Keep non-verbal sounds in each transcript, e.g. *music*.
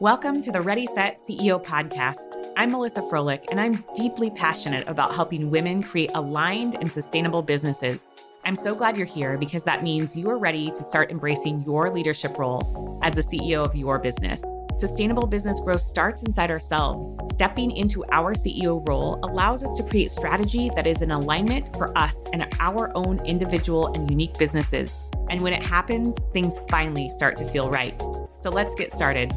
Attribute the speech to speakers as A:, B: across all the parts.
A: Welcome to the Ready Set CEO podcast. I'm Melissa Froehlich, and I'm deeply passionate about helping women create aligned and sustainable businesses. I'm so glad you're here because that means you are ready to start embracing your leadership role as the CEO of your business. Sustainable business growth starts inside ourselves. Stepping into our CEO role allows us to create strategy that is in alignment for us and our own individual and unique businesses. And when it happens, things finally start to feel right. So let's get started.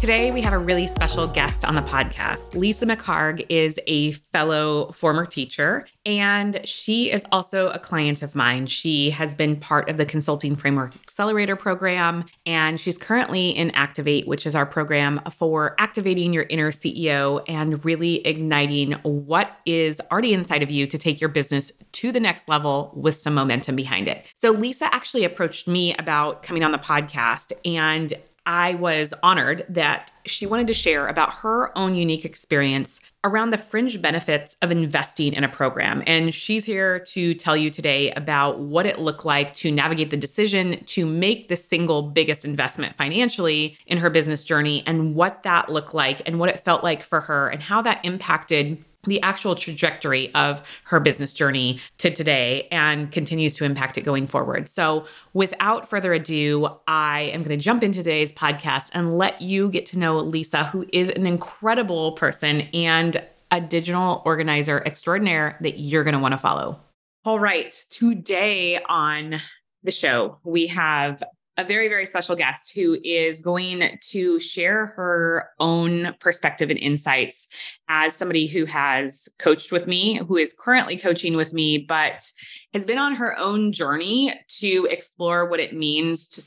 A: Today, we have a really special guest on the podcast. Lisa McHargue is a fellow former teacher, and she is also a client of mine. She has been part of the Consulting Framework Accelerator program, and she's currently in Activate, which is our program for activating your inner CEO and really igniting what is already inside of you to take your business to the next level with some momentum behind it. So, Lisa actually approached me about coming on the podcast, and I was honored that she wanted to share about her own unique experience around the fringe benefits of investing in a program. And she's here to tell you today about what it looked like to navigate the decision to make the single biggest investment financially in her business journey and what that looked like and what it felt like for her and how that impacted the actual trajectory of her business journey to today and continues to impact it going forward. So, without further ado, I am going to jump into today's podcast and let you get to know Lisa, who is an incredible person and a digital organizer extraordinaire that you're going to want to follow. All right, today on the show, we have a very, very special guest who is going to share her own perspective and insights as somebody who has coached with me, who is currently coaching with me, but has been on her own journey to explore what it means to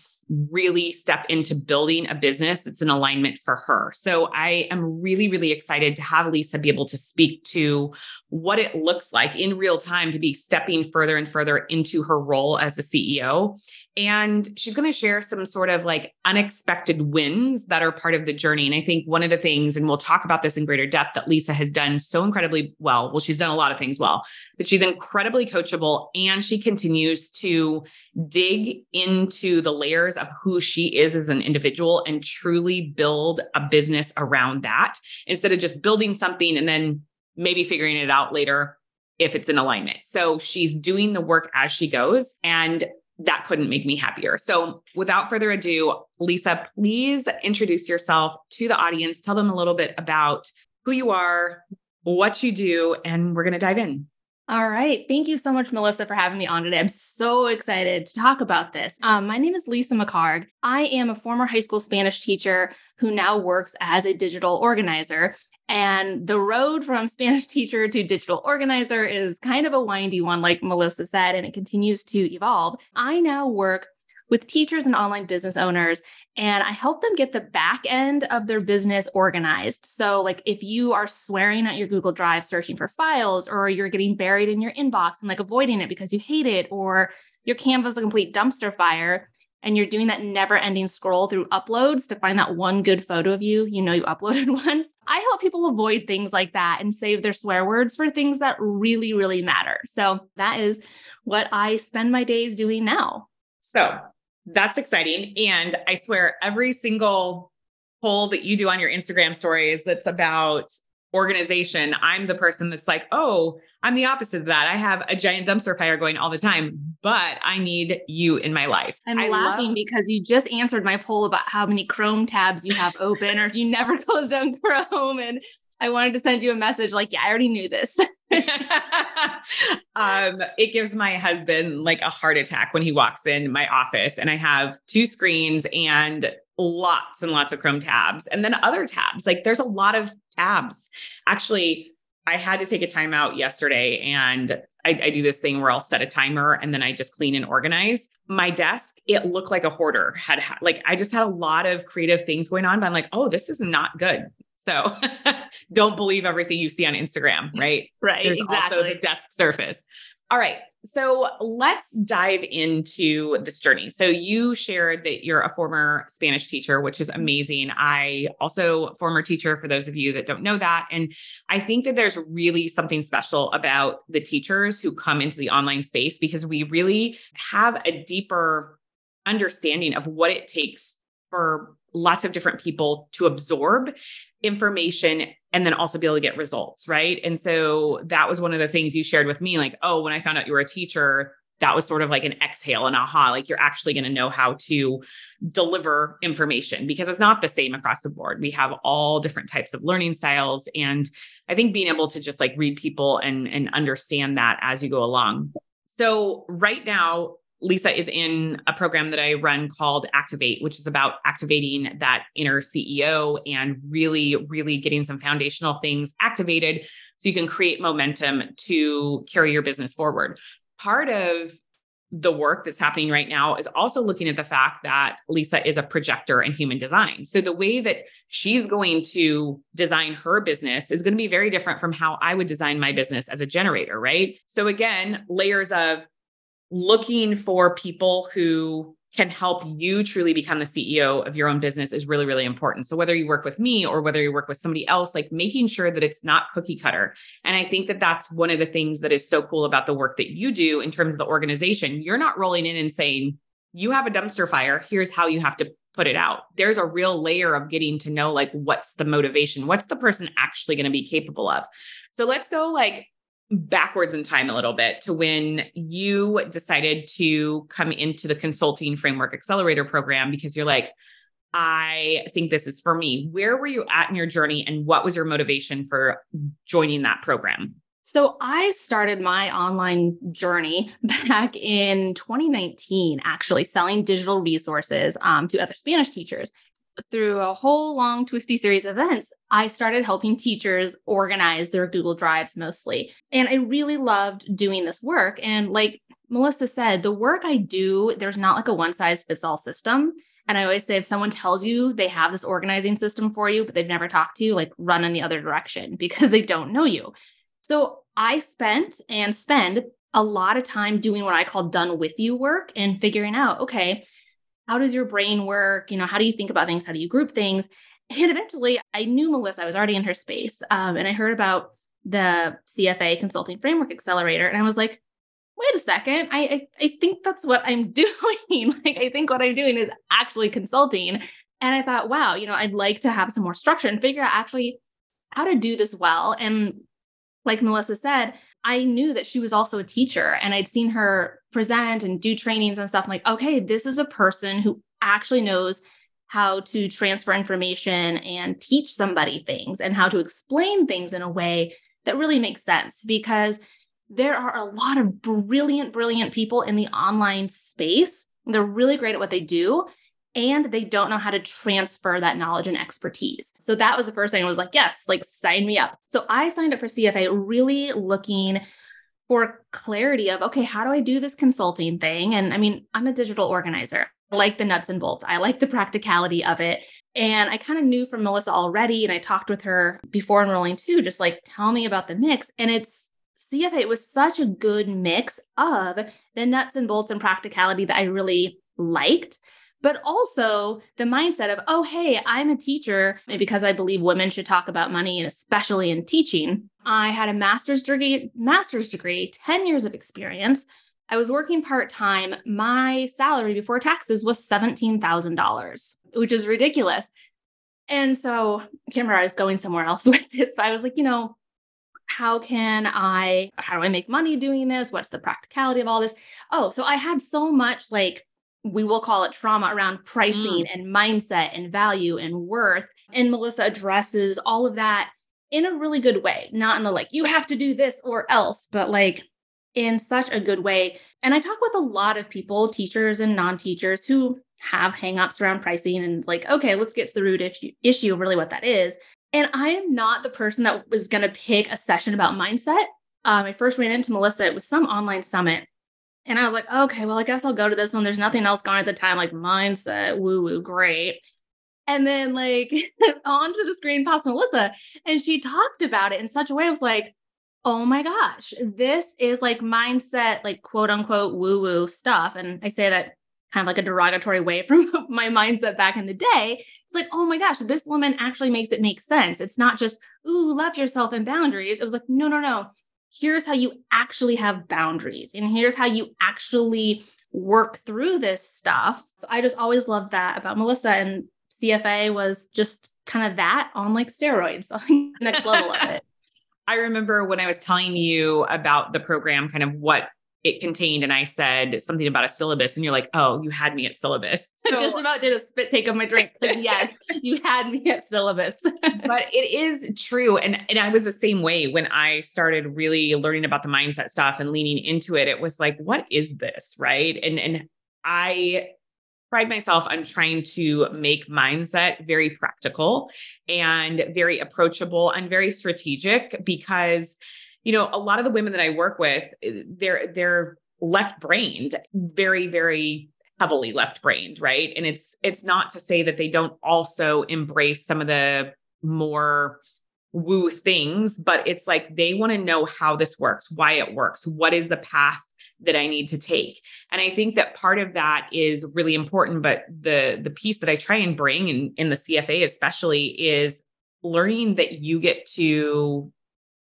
A: really step into building a business that's in alignment for her. So I am really, really excited to have Lisa be able to speak to what it looks like in real time to be stepping further and further into her role as a CEO. And she's going to share some sort of like unexpected wins that are part of the journey. And I think one of the things, and we'll talk about this in greater depth, that Lisa has done so incredibly well. Well, she's done a lot of things well, but she's incredibly coachable and she continues to dig into the layers of who she is as an individual and truly build a business around that instead of just building something and then maybe figuring it out later if it's in alignment. So she's doing the work as she goes. And that couldn't make me happier. So, without further ado, Lisa, please introduce yourself to the audience. Tell them a little bit about who you are, what you do, and we're going to dive in.
B: All right. Thank you so much, Melissa, for having me on today. I'm so excited to talk about this. Um, my name is Lisa McHargue. I am a former high school Spanish teacher who now works as a digital organizer. And the road from Spanish *laughs* teacher to digital organizer is kind of a windy one, like Melissa said, and it continues to evolve. I now work with teachers and online business owners and I help them get the back end of their business organized. So, like if you are swearing at your Google Drive searching for files, or you're getting buried in your inbox and like avoiding it because you hate it, or your Canva is a complete dumpster fire, and you're doing that never ending scroll through uploads to find that one good photo of you you know you *laughs* uploaded once. I help people avoid things like that and save their swear words for things that really, really matter. So, that is what I spend my days doing now.
A: So, that's exciting. And I swear, every single poll that you do on your Instagram stories that's about organization, I'm the person that's like, oh, I'm the opposite of that. I have a giant dumpster fire going all the time, but I need you in my life.
B: I'm
A: I
B: laughing love- because you just answered my poll about how many Chrome tabs you have open or if you never *laughs* close down Chrome. And I wanted to send you a message like, yeah, I already knew this. *laughs* *laughs*
A: um, it gives my husband like a heart attack when he walks in my office and I have two screens and lots and lots of Chrome tabs and then other tabs. Like there's a lot of tabs. Actually, I had to take a time out yesterday and I, I, do this thing where I'll set a timer and then I just clean and organize. My desk, it looked like a hoarder had like I just had a lot of creative things going on, but I'm like, oh, this is not good. So *laughs* don't believe everything you see on Instagram, *laughs* right?
B: right.
A: There's exactly. also the desk surface. All right. So let's dive into this journey. So you shared that you're a former Spanish teacher, which is mm-hmm. amazing. I also former teacher for those of you that don't know that. And I think that there's really something special about the teachers who come into the online space because we really have a deeper understanding of what it takes for lots of different people to absorb information and then also be able to get results, right? And so that was one of the things you shared with me like, oh, when I found out you were a teacher, that was sort of like an exhale and aha, like you're actually going to know how to deliver information because it's not the same across the board. We have all different types of learning styles. And I think being able to just like read people and, and understand that as you go along. So, right now, Lisa is in a program that I run called Activate, which is about activating that inner CEO and really, really getting some foundational things activated so you can create momentum to carry your business forward. Part of the work that's happening right now is also looking at the fact that Lisa is a projector in human design. So the way that she's going to design her business is going to be very different from how I would design my business as a generator, right? So again, layers of looking for people who can help you truly become the CEO of your own business is really, really important. So, whether you work with me or whether you work with somebody else, like making sure that it's not cookie cutter. And I think that that's one of the things that is so cool about the work that you do in terms of the organization. You're not rolling in and saying, you have a dumpster fire, here's how you have to put it out. There's a real layer of getting to know, like, what's the motivation? What's the person actually going to be capable of? So, let's go like backwards in time a little bit to when you decided to come into the consulting framework accelerator program because you're like I think this is for me. Where were you at in your journey and what was your motivation for joining that program?
B: So, I started my online journey *laughs* back in 2019, actually selling digital resources um, to other Spanish teachers through a whole long twisty series of events, I started helping teachers organize their Google Drives mostly. And I really loved doing this work. And like Melissa said, the work I do, there's not like a one size fits all system. And I always say if someone tells you they have this organizing system for you, but they've never talked to you, like run in the other direction *laughs* because they don't know you. So I spent and spend a lot of time doing what I call done with you work and figuring out, okay, how does your brain work? You know, how do you think about things? How do you group things? And eventually I knew Melissa, I was already in her space. Um, and I heard about the CFA Consulting Framework Accelerator. And I was like, wait a second, I, I, I think that's what I'm *laughs* doing. like, I think what I'm doing is actually consulting. And I thought, wow, you know, I'd like to have some more structure and figure out actually how to do this well. And like Melissa said, I knew that she was also a teacher and I'd seen her present and do trainings and stuff. I'm like, okay, this is a person who actually knows how to transfer information and teach somebody things and how to explain things in a way that really makes sense because there are a lot of brilliant, brilliant people in the online space. They're really great at what they do and they don't know how to transfer that knowledge and expertise. So that was the first thing I was like, yes, like sign me up. So I signed up for CFA really looking for clarity of, okay, how do I do this consulting thing? And I mean, I'm a digital organizer. I like the nuts and bolts. I like the practicality of it. And I kind of knew from Melissa already, and I talked with her before enrolling too, just like tell me about the mix. And it's CFA, it was such a good mix of the nuts and bolts and practicality that I really liked but also the mindset of, oh, hey, I'm a teacher. And because I believe women should talk about money and especially in teaching, I had a master's degree, master's degree, 10 years of experience. I was working part time. My salary before taxes was $17,000, which is ridiculous. And so I remember I was going somewhere else *laughs* with this, but I was like, you know, how can I, how do I make money doing this? What's the practicality of all this? Oh, so I had so much like we will call it trauma around pricing mm. and mindset and value and worth. And Melissa addresses all of that in a really good way, not in the like, you have to do this or else, but like in such a good way. And I talk with a lot of people, teachers and non teachers, who have hangups around pricing and like, okay, let's get to the root issue, issue of really what that is. And I am not the person that was going to pick a session about mindset. Um, I first ran into Melissa. It was some online summit and I was like, okay, well, I guess I'll go to this one. There's nothing else going at the time, like mindset, woo woo, great. And then like *laughs* onto the screen pops Melissa, and she talked about it in such a way. I was like, oh my gosh, this is like mindset, like quote unquote woo woo stuff. And I say that kind of like a derogatory way *laughs* from my mindset back in the day. It's like, oh my gosh, this woman actually makes it make sense. It's not just, ooh, love yourself and boundaries. It was like, no, no, no. Here's how you actually have boundaries. And here's how you actually work through this stuff. So I just always loved that about Melissa. And CFA was just kind of that on like steroids, *laughs* next level of it. *laughs*
A: I remember when I was telling you about the program, kind of what it contained, and I said something about a syllabus, and you're like, "Oh, you had me at syllabus." *laughs*
B: So, just about did a spit take of my drink. *laughs* yes, you had me at syllabus. *laughs*
A: but it is true, and and I was the same way when I started really learning about the mindset stuff and leaning into it. It was like, "What is this?" Right? And and I pride myself on trying to make mindset very practical and very approachable and very strategic because you know a lot of the women that I work with eh, they're they're left brained very very heavily left brained right and it's it's not to say that they don't also embrace some of the more woo things but it's like they want to know how this works why it works what is the path that I need to take. And I think that part of that is really important. But the the piece that I try and bring in, in the CFA especially is learning that you get to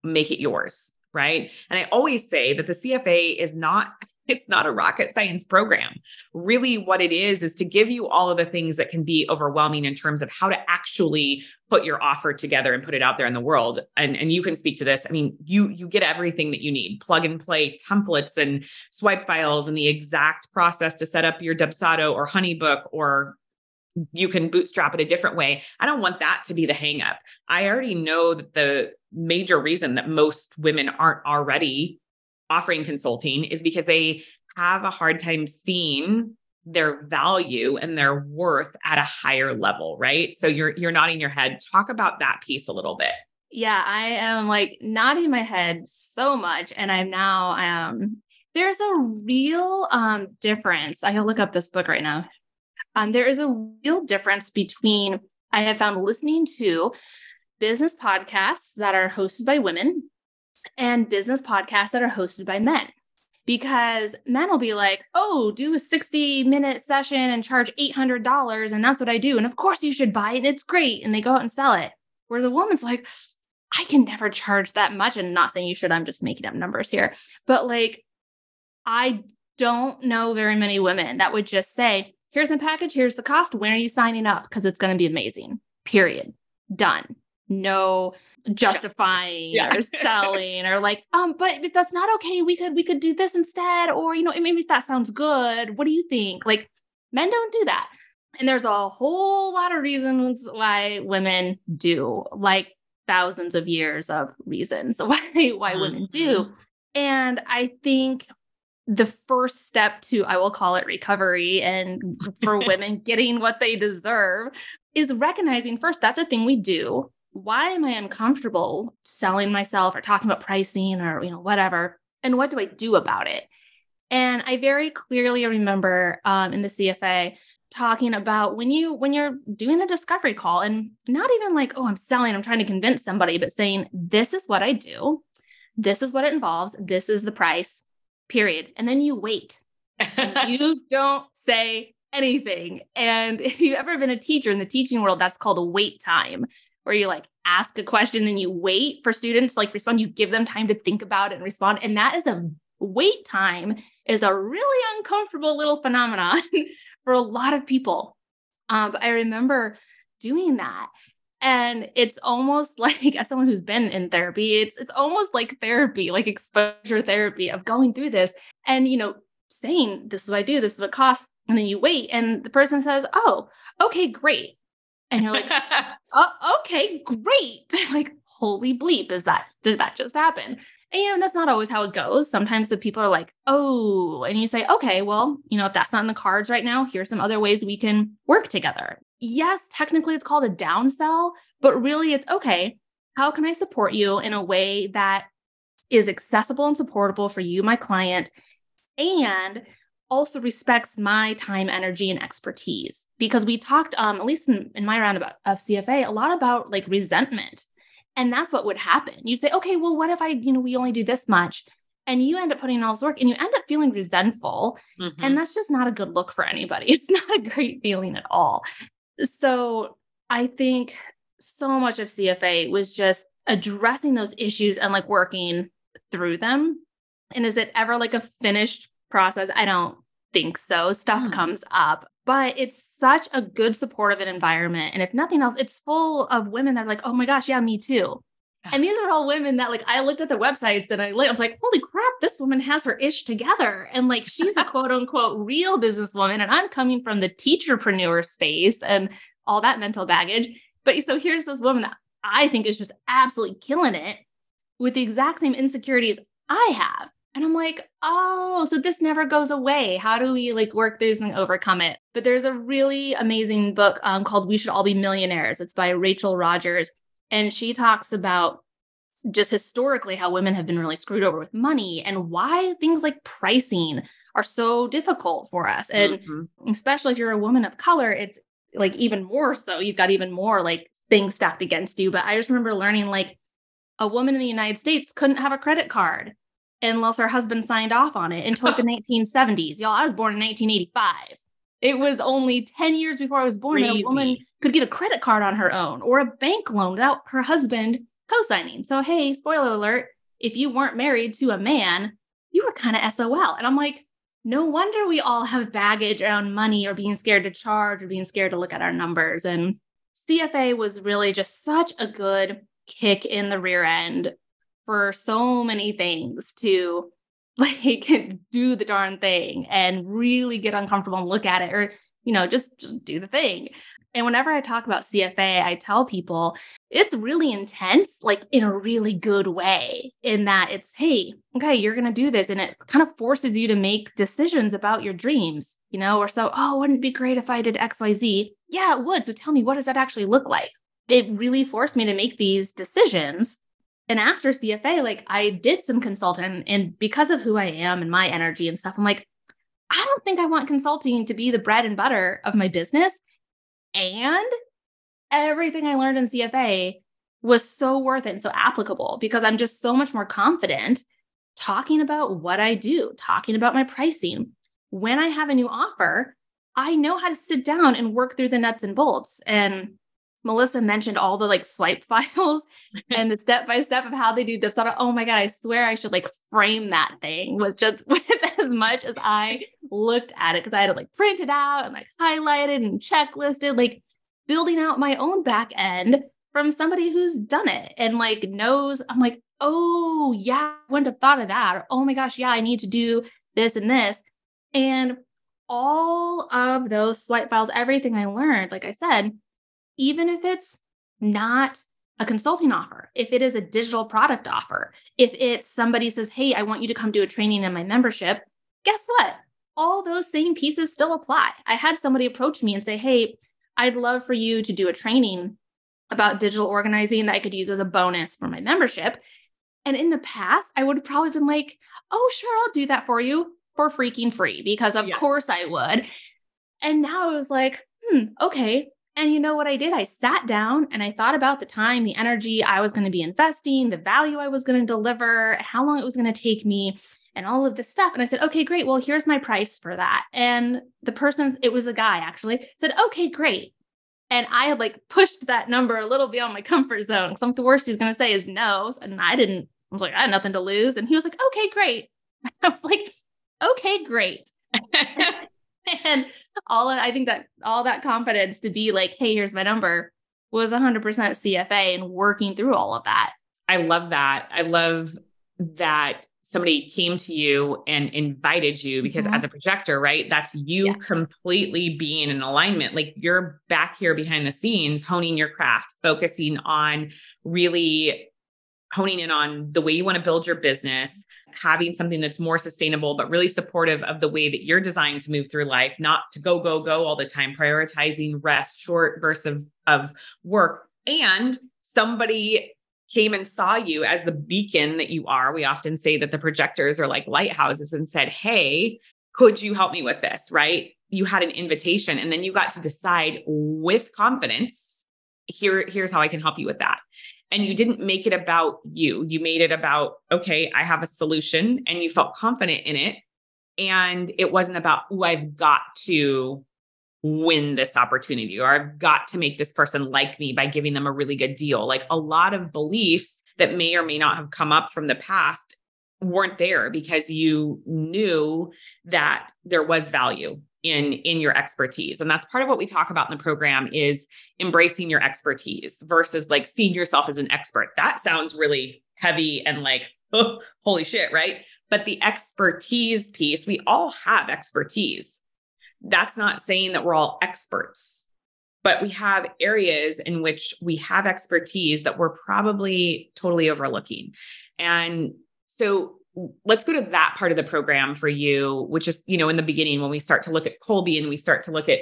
A: make it yours. Right. And I always say that the CFA is not *laughs* it's not a rocket science program. Really, what it is is to give you all of the things that can be overwhelming in terms of how to actually put your offer together and put it out there in the world. And, and you can speak to this. I mean, you you get everything that you need: plug and play templates and swipe files and the exact process to set up your Dubsado or Honeybook or you can bootstrap it a different way. I don't want that to be the hangup. I already know that the major reason that most women aren't already offering consulting is because they have a hard time seeing their value and their worth at a higher level, right? So you're you're nodding your head. Talk about that piece a little bit.
B: Yeah, I am like nodding my head so much and I'm now um there's a real um difference. I can look up this book right now. Um there is a real difference between I have found listening to business podcasts that are hosted by women and business podcasts that are hosted by men. Because men will be like, oh, do a 60 minute session and charge $800. And that's what I do. And of course you should buy it. And it's great. And they go out and sell it. Where the woman's like, I can never charge that much. And not saying you should, I'm just making up numbers here. But like, I don't know very many women that would just say, here's a package, here's the cost. When are you signing up? Because it's going to be amazing. Period. Done no justifying yeah. or *laughs* selling or like um but if that's not okay we could we could do this instead or you know it maybe that sounds good what do you think like men don't do that and there's a whole lot of reasons why women do like thousands of years of reasons *laughs* why why mm-hmm. women do mm-hmm. and i think the first step to i will call it recovery and *laughs* for women getting what they deserve is recognizing first that's a thing we do why am I uncomfortable selling myself or talking about pricing or, you know, whatever? And what do I do about it? And I very clearly remember um, in the CFA talking about when you when you're doing a discovery call and not even like oh i'm selling i'm trying to convince somebody but saying this is what i do this is what it involves this is the price period. And then you wait. *laughs* You don't say anything. And if you've ever been a teacher in the teaching world that's called a wait time where you like ask a question and you wait for students like respond. You give them time to think about it and respond. And that is a wait time is a really uncomfortable little phenomenon *laughs* for a lot of people. Um, but i remember doing that and it's almost *laughs* like as someone who's been in therapy it's it's almost like therapy like exposure therapy of going through this and you know saying this is what i do this is what it costs and then you wait and the person says oh okay great and you're like, *laughs* oh, okay, great. *laughs* like, holy bleep, is that, did that just happen? And, you know, that's not always how it goes. Sometimes the people are like, oh, and you say, okay, well, you know, if that's not in the cards right now, here's some other ways we can work together. Yes, technically it's called a downsell, but really it's okay. How can I support you in a way that is accessible and supportable for you, my client, and also respects my time, energy, and expertise. Because we talked, um, at least in, in my round about, of CFA, a lot about like resentment And that's what would happen. You'd say, okay, well, what if I, you know, we only do this much? And you end up putting in all this work and you end up feeling resentful. Mm-hmm. And that's just not a good look for anybody. *laughs* It's not a great feeling at all. So I think so much of CFA was just addressing those issues and like working through them. And is it ever like a finished process? I don't think so. Stuff mm. comes up, but it's such a good supportive environment. And if nothing else, it's full of women that are like, oh my gosh, yeah, me too. And these are all women that like I looked at the websites and I, I was like, holy crap, this woman has her ish together. And like she's a quote unquote real businesswoman. And I'm coming from the teacherpreneur space and all that mental baggage. But so here's this woman that I think is just absolutely killing it with the exact same insecurities I have. And I'm like, oh, so this never goes away. How do we like work through this and overcome it? But there's a really amazing book um, called We Should All Be Millionaires. It's by Rachel Rodgers. And she talks about just historically how women have been really screwed over with money and why things like pricing are so difficult for us. And mm-hmm. especially if you're a woman of color, it's like even more so. You've got even more like things stacked against you. But I just remember learning like a woman in the United States couldn't have a credit card unless her husband signed off on it until the *laughs* 1970s. Y'all, I was born in 1985. It was only 10 years before I was born that a woman could get a credit card on her own or a bank loan without her husband co signing. So, hey, spoiler alert, if you weren't married to a man, you were kind of SOL. And I'm like, no wonder we all have baggage around money or being scared to charge or being scared to look at our numbers. And CFA was really just such a good kick in the rear end for so many things to *laughs* like do the darn thing and really get uncomfortable and look at it or you know just just do the thing. And whenever i talk about cfa i tell people it's really intense like in a really good way in that it's hey okay you're going to do this and it kind of forces you to make decisions about your dreams you know or so oh wouldn't it be great if i did xyz yeah it would. So tell me what does that actually look like? It really forced me to make these decisions and after CFA, like I did some consulting, and because of who I am and my energy and stuff, I'm like, I don't think I want consulting to be the bread and butter of my business. And everything I learned in CFA was so worth it and so applicable because I'm just so much more confident talking about what I do, talking about my pricing. When I have a new offer, I know how to sit down and work through the nuts and bolts. And Melissa mentioned all the like swipe *laughs* files and the step by step of how they do Dubsado. Oh my God, I swear I should like frame that thing with just *laughs* with as much as I *laughs* looked at it because I had to like print it out and like highlighted and checklisted, like building out my own back end from somebody who's done it and like knows. I'm like, oh yeah, I wouldn't have thought of that. Or, oh my gosh, yeah, I need to do this and this. And all of those swipe files, everything I learned, like I said, even if it's not a consulting offer, if it is a digital product offer, if it's somebody says, Hey, I want you to come do a training in my membership, guess what? All those same pieces still apply. I had somebody approach me and say, Hey, I'd love for you to do a training about digital organizing that I could use as a bonus for my membership. And in the past, I would have probably been like, Oh, sure, I'll do that for you for freaking free because of course I would. And now I was like, hmm, okay, and you know what I did? I sat down and I thought about the time, the energy I was going to be investing, the value I was going to deliver, how long it was going to take me, and all of this stuff. And I said, okay, great. Well, here's my price for that. And the person, it was a guy actually, said, okay, great. And I had like pushed that number a little beyond my comfort zone. Because the worst he's going to say is no. And I didn't, I was like, I had nothing to lose. And he was like, okay, great. *laughs* I was like, okay, great. *laughs* *laughs* and all I think that all that confidence to be like, hey, here's my number was 100% CFA and working through all of that.
A: I love that. I love that somebody came to you and invited you because mm-hmm. as a projector, right? That's you yeah. completely being in alignment. Like you're back here behind the scenes, honing your craft, focusing on really honing in on the way you want to build your business, having something that's more sustainable, but really supportive of the way that you're designed to move through life, not to go, go, go all the time, prioritizing rest, short bursts of, of work. And somebody came and saw you as the beacon that you are. We often say that the projectors are like lighthouses and said, Hey, could you help me with this? Right. You had an invitation and then you got to decide with confidence, here, here's how I can help you with that. And you didn't make it about you. You made it about, okay, I have a solution and you felt confident in it. And it wasn't about, oh, I've got to win this opportunity or I've got to make this person like me by giving them a really good deal. Like a lot of beliefs that may or may not have come up from the past weren't there because you knew that there was value in in your expertise. And that's part of what we talk about in the program is embracing your expertise versus like seeing yourself as an expert. That sounds really heavy and like oh, *laughs* holy shit right? But the expertise piece we all have expertise. That's not saying that we're all experts but we have areas in which we have expertise that we're probably totally overlooking. And so let's go to that part of the program for you, which is, you know, in the beginning when we start to look at Kolbe and we start to look at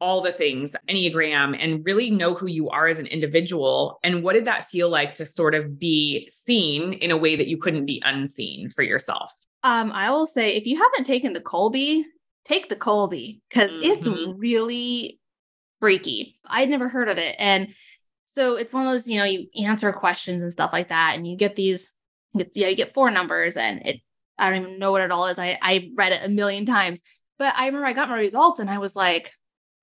A: all the things, Enneagram, and really know who you are as an individual. And what did that feel like to sort of be seen in a way that you couldn't be unseen for yourself?
B: Um, I will say if you haven't taken the Kolbe, take the Kolbe because mm-hmm. it's really freaky. I'd never heard of it. And so it's one of those, you know, you answer questions and stuff like that, and you get these yeah, you get four numbers and it, I don't even know what it all is. I, I read it a million times, but I remember I got my results and I was like,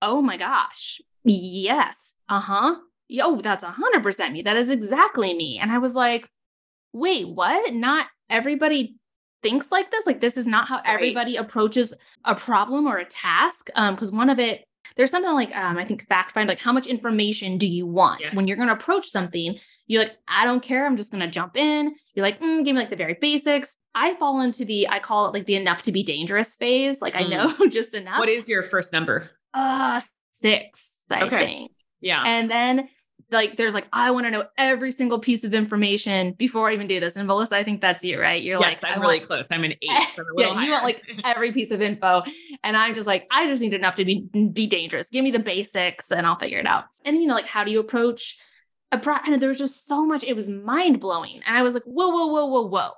B: oh my gosh, yes. Uh huh. Yo, that's a hundred percent me. That is exactly me. And I was like, wait, what? Not everybody thinks like this. Like this is not how right. everybody approaches a problem or a task. Um, because one of it there's something like um, I think fact find like how much information do you want yes. when you're going to approach something? You're like, I don't care. I'm just going to jump in. You're like, mm, give me like the very basics. I fall into the I call it like the enough to be dangerous phase. Like mm. I know *laughs* just enough.
A: What is your first number?
B: Uh six, I okay. think.
A: Yeah.
B: And then like there's like I want to know every single piece of information before I even do this. And Melissa, I think that's you, right? You're
A: yes,
B: like
A: I'm really want, close. I'm an *laughs* eight. So
B: yeah, higher. you want like every piece of info, and I'm just like I just need enough to be be dangerous. Give me the basics, and I'll figure it out. And you know, like how do you approach a pro? And there was just so much. It was mind blowing, and I was like, whoa, whoa, whoa, whoa, whoa.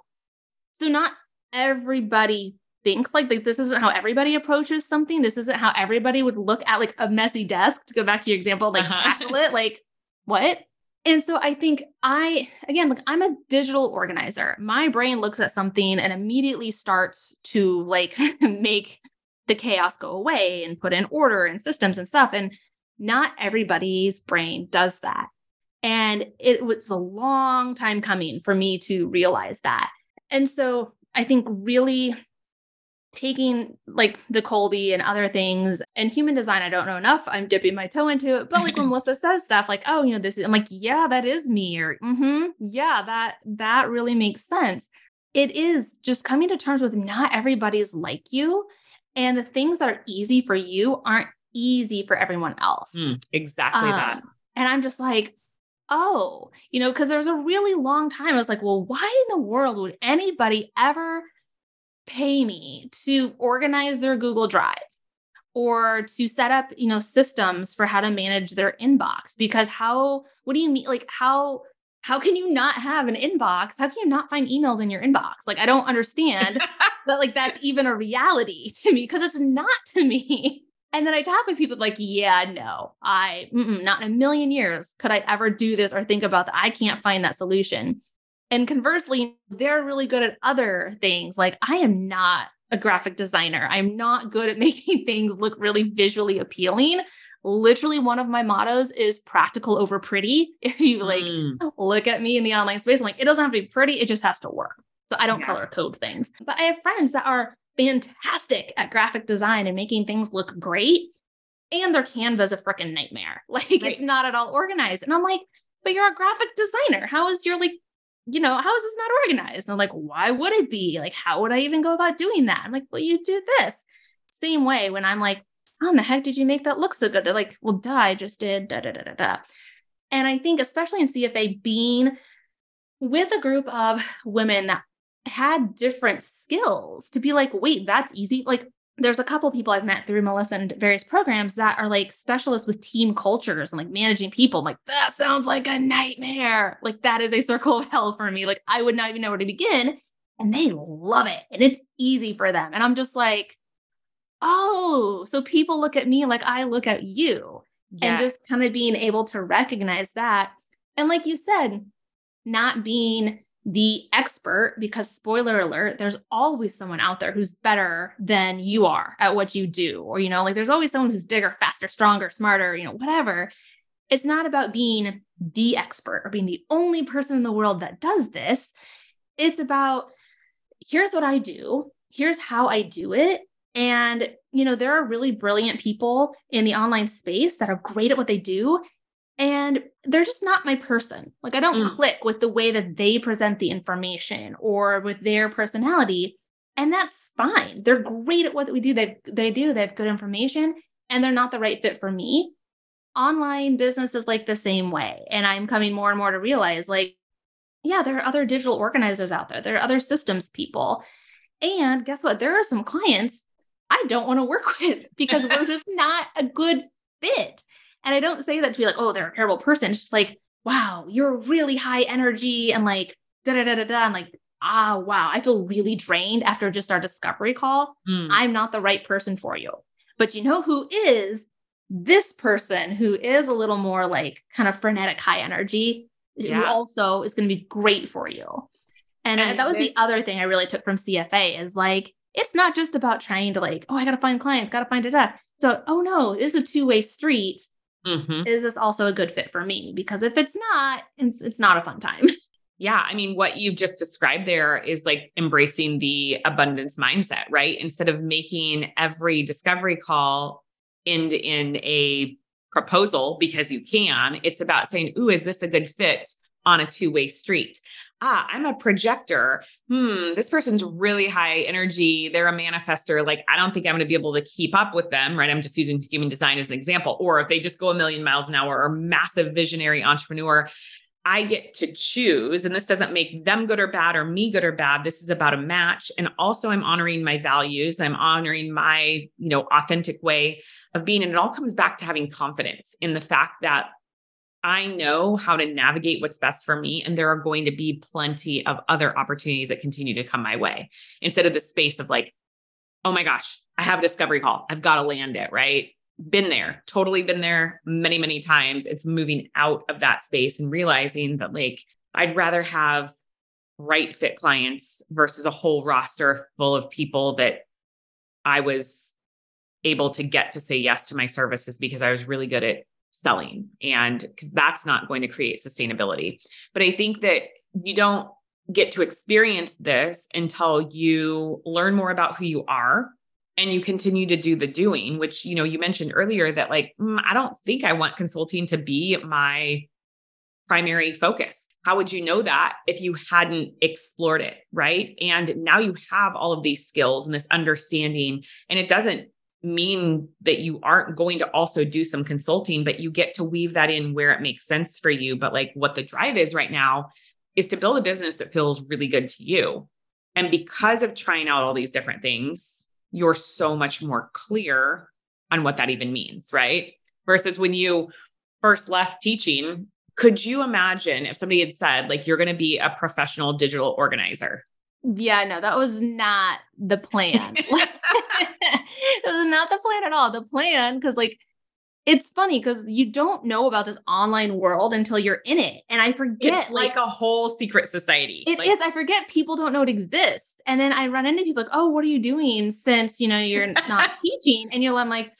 B: So not everybody thinks like, like this isn't how everybody approaches something. This isn't how everybody would look at like a messy desk. To go back to your example, like uh-huh. tackle it. Like what? And so I think I, again, like I'm a digital organizer. My brain looks at something and immediately starts to like *laughs* make the chaos go away and put in order and systems and stuff. And not everybody's brain does that. And it was a long time coming for me to realize that. And so I think really taking like the Kolbe and other things and human design, I don't know enough. I'm dipping my toe into it. But like when *laughs* Melissa says stuff like, oh, you know, this is I'm like, yeah, that is me, or mm-hmm, yeah, that that really makes sense. It is just coming to terms with not everybody's like you. And the things that are easy for you aren't easy for everyone else. Mm,
A: exactly um, that.
B: And I'm just like, oh, you know, because there was a really long time. I was like, well, why in the world would anybody ever pay me to organize their Google Drive or to set up, you know, systems for how to manage their inbox because how what do you mean like how how can you not have an inbox? How can you not find emails in your inbox? Like I don't understand *laughs* that like that's even a reality *laughs* to me because it's not to me. And then I talk with people like, yeah, no, I, not in a million years could I ever do this or think about that. I can't find that solution. And conversely, they're really good at other things. Like I am not a graphic designer. I'm not good at *laughs* making things look really visually appealing. Literally, one of my mottos is practical over pretty. *laughs* If you like mm. look at me in the online space, I'm like, it doesn't have to be pretty, it just has to work. So I don't yeah. color code things. But I have friends that are fantastic at graphic design and making things look great. And their Canva is a freaking nightmare. *laughs* Like right. it's not at all organized. And I'm like, but you're a graphic designer. How is your like you know, how is this not organized? And I'm like, why would it be? Like, how would I even go about doing that? I'm like, well, you did this. Same way when I'm like, how in the heck did you make that look so good? They're like, well, duh, I just did da da da da da. And I think, especially in CFA, being with a group of women that had different skills to be like, wait, that's easy. Like, there's a couple people I've met through Melissa and various programs that are like specialists with team cultures and like managing people. I'm like, that sounds like a nightmare. Like, that is a circle of hell for me. Like, I would not even know where to begin. And they love it and it's easy for them. And I'm just like, oh, so people look at me like I look at you. Yes. And just kind of being able to recognize that. And like you said, not being the expert because spoiler alert there's always someone out there who's better than you are at what you do or you know like there's always someone who's bigger faster stronger smarter you know whatever. It's not about being the expert or being the only person in the world that does this. It's about here's what i do. Here's how i do it. And you know there are really brilliant people in the online space that are great at what they do and they're just not my person. Like I don't mm. click with the way that they present the information or with their personality. And that's fine. They're great at what we do. They they do. They have good information and they're not the right fit for me. Online business is like the same way. And I'm coming more and more to realize like, yeah, there are other digital organizers out there. There are other systems people. And guess what? There are some clients I don't want to work *laughs* with because we're just not a good fit. And I don't say that to be like, oh, they're a terrible person. It's just like, wow, you're really high energy and like da da da da da. And like, ah, wow, I feel really drained after just our discovery call. Mm. I'm not the right person for you. But you know who is this person who is a little more like kind of frenetic high energy, yeah. who also is going to be great for you. And, and that was the other thing I really took from CFA is like, it's not just about trying to like, oh, I got to find clients, got to find it up. So, oh no, this is a two way street mm-hmm. is this also a good fit for me? Because if it's not, it's, it's not a fun time. *laughs*
A: Yeah. I mean, what you've just described there is like embracing the abundance mindset, right? Instead of making every discovery call end in a proposal because you can, it's about saying, Ooh, is this a good fit on a two way street? Ah, I'm a projector. Hmm, this person's really high energy. They're a manifester. Like, I don't think I'm going to be able to keep up with them, right? I'm just using human design as an example. Or if they just go a million miles an hour or massive visionary entrepreneur, I get to choose. And this doesn't make them good or bad or me good or bad. This is about a match. And also, I'm honoring my values. I'm honoring my, you know, authentic way of being. And it all comes back to having confidence in the fact that I know how to navigate what's best for me. And there are going to be plenty of other opportunities that continue to come my way instead of the space of like, oh my gosh, I have a discovery call. I've got to land it, right? Been there, totally been there many, many times. It's moving out of that space and realizing that, like, I'd rather have right fit clients versus a whole roster full of people that I was able to get to say yes to my services because I was really good at selling and because that's not going to create sustainability. But i think that you don't get to experience this until you learn more about who you are and you continue to do the doing which you know you mentioned earlier that like mm, i don't think i want consulting to be my primary focus. How would you know that if you hadn't explored it right? And now you have all of these skills and this understanding and it doesn't mean that you aren't going to also do some consulting, but you get to weave that in where it makes sense for you. But like what the drive is right now is to build a business that feels really good to you. And because of trying out all these different things, you're so much more clear on what that even means, right? Versus when you first left teaching, could you imagine if somebody had said, like, you're going to be a professional digital organizer?
B: Yeah, no, that was not the plan. *laughs* *laughs* it was not the plan at all. The plan, because like it's funny because you don't know about this online world until you're in it. And I forget
A: it's like, like a whole secret society.
B: It
A: like,
B: is. I forget people don't know it exists. And then I run into people like, oh, what are you doing since you know you're *laughs* not teaching? And you're I'm like,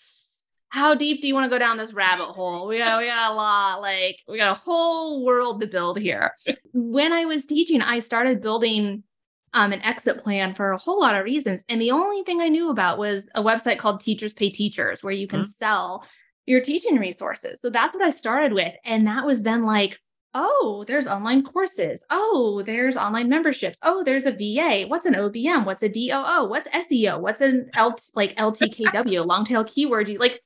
B: how deep do you want to go down this rabbit hole? We got, we got a lot, like we got a whole world to build here. when I was teaching, I started building um, an exit plan for a whole lot of reasons. And the only thing I knew about was a website called Teachers Pay Teachers, where you can mm-hmm. sell your teaching resources. So that's what I started with. And that was then like, oh, there's online courses. Oh, there's online memberships. Oh, there's a VA. What's an OBM? What's a DOO? What's SEO? What's an L like LTKW, *laughs* long tail keyword? You like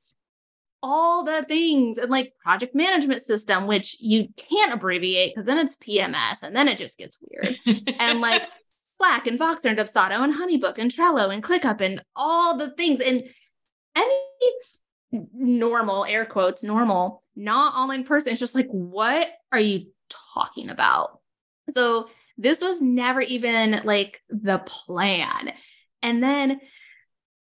B: all the things and like project management system, which you can't abbreviate because then it's PMS and then it just gets weird. and like *laughs* Slack and Voxer and Dubsado and Honeybook and Trello and ClickUp and all the things. And any normal, air quotes, normal, not online person is just like, what are you talking about? So this was never even like the plan. And then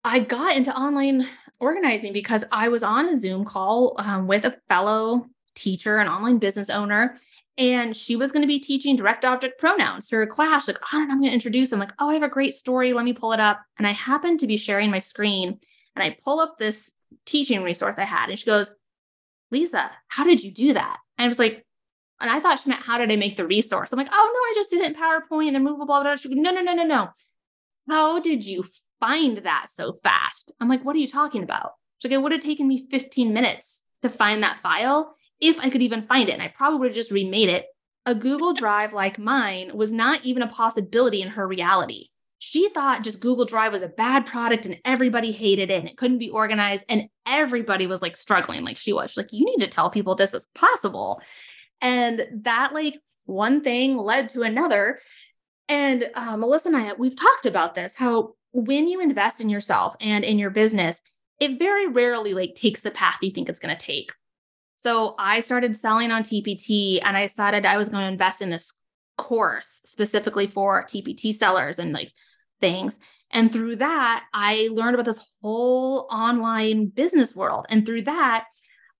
B: I got into online organizing because I was on a Zoom call um, with a fellow teacher, an online business owner, And she was going to be teaching direct object pronouns to her class. Like, oh, I'm going to introduce them. Like, oh, I have a great story. Let me pull it up. And I happened to be sharing my screen and I pull up this teaching resource I had. And she goes, Lisa, how did you do that? And I was like, and I thought she meant, how did I make the resource? I'm like, oh, no, I just did it in PowerPoint and movable, blah, blah, blah. She goes, no, no, no, no, no. How did you find that so fast? I'm like, what are you talking about? She's like, it would have taken me 15 minutes to find that file if I could even find it. And I probably would have just remade it. A Google *laughs* Drive like mine was not even a possibility in her reality. She thought just Google Drive was a bad product and everybody hated it and it couldn't be organized. And everybody was like struggling like she was. She's like, you need to tell people this is possible. And that, like, one thing led to another. And uh, Melissa and I, we've talked about this how when you invest in yourself and in your business, it very rarely like takes the path you think it's going to take. So I started selling on TPT and I decided I was going to invest in this course specifically for TPT sellers and like things. And through that, I learned about this whole online business world. And through that,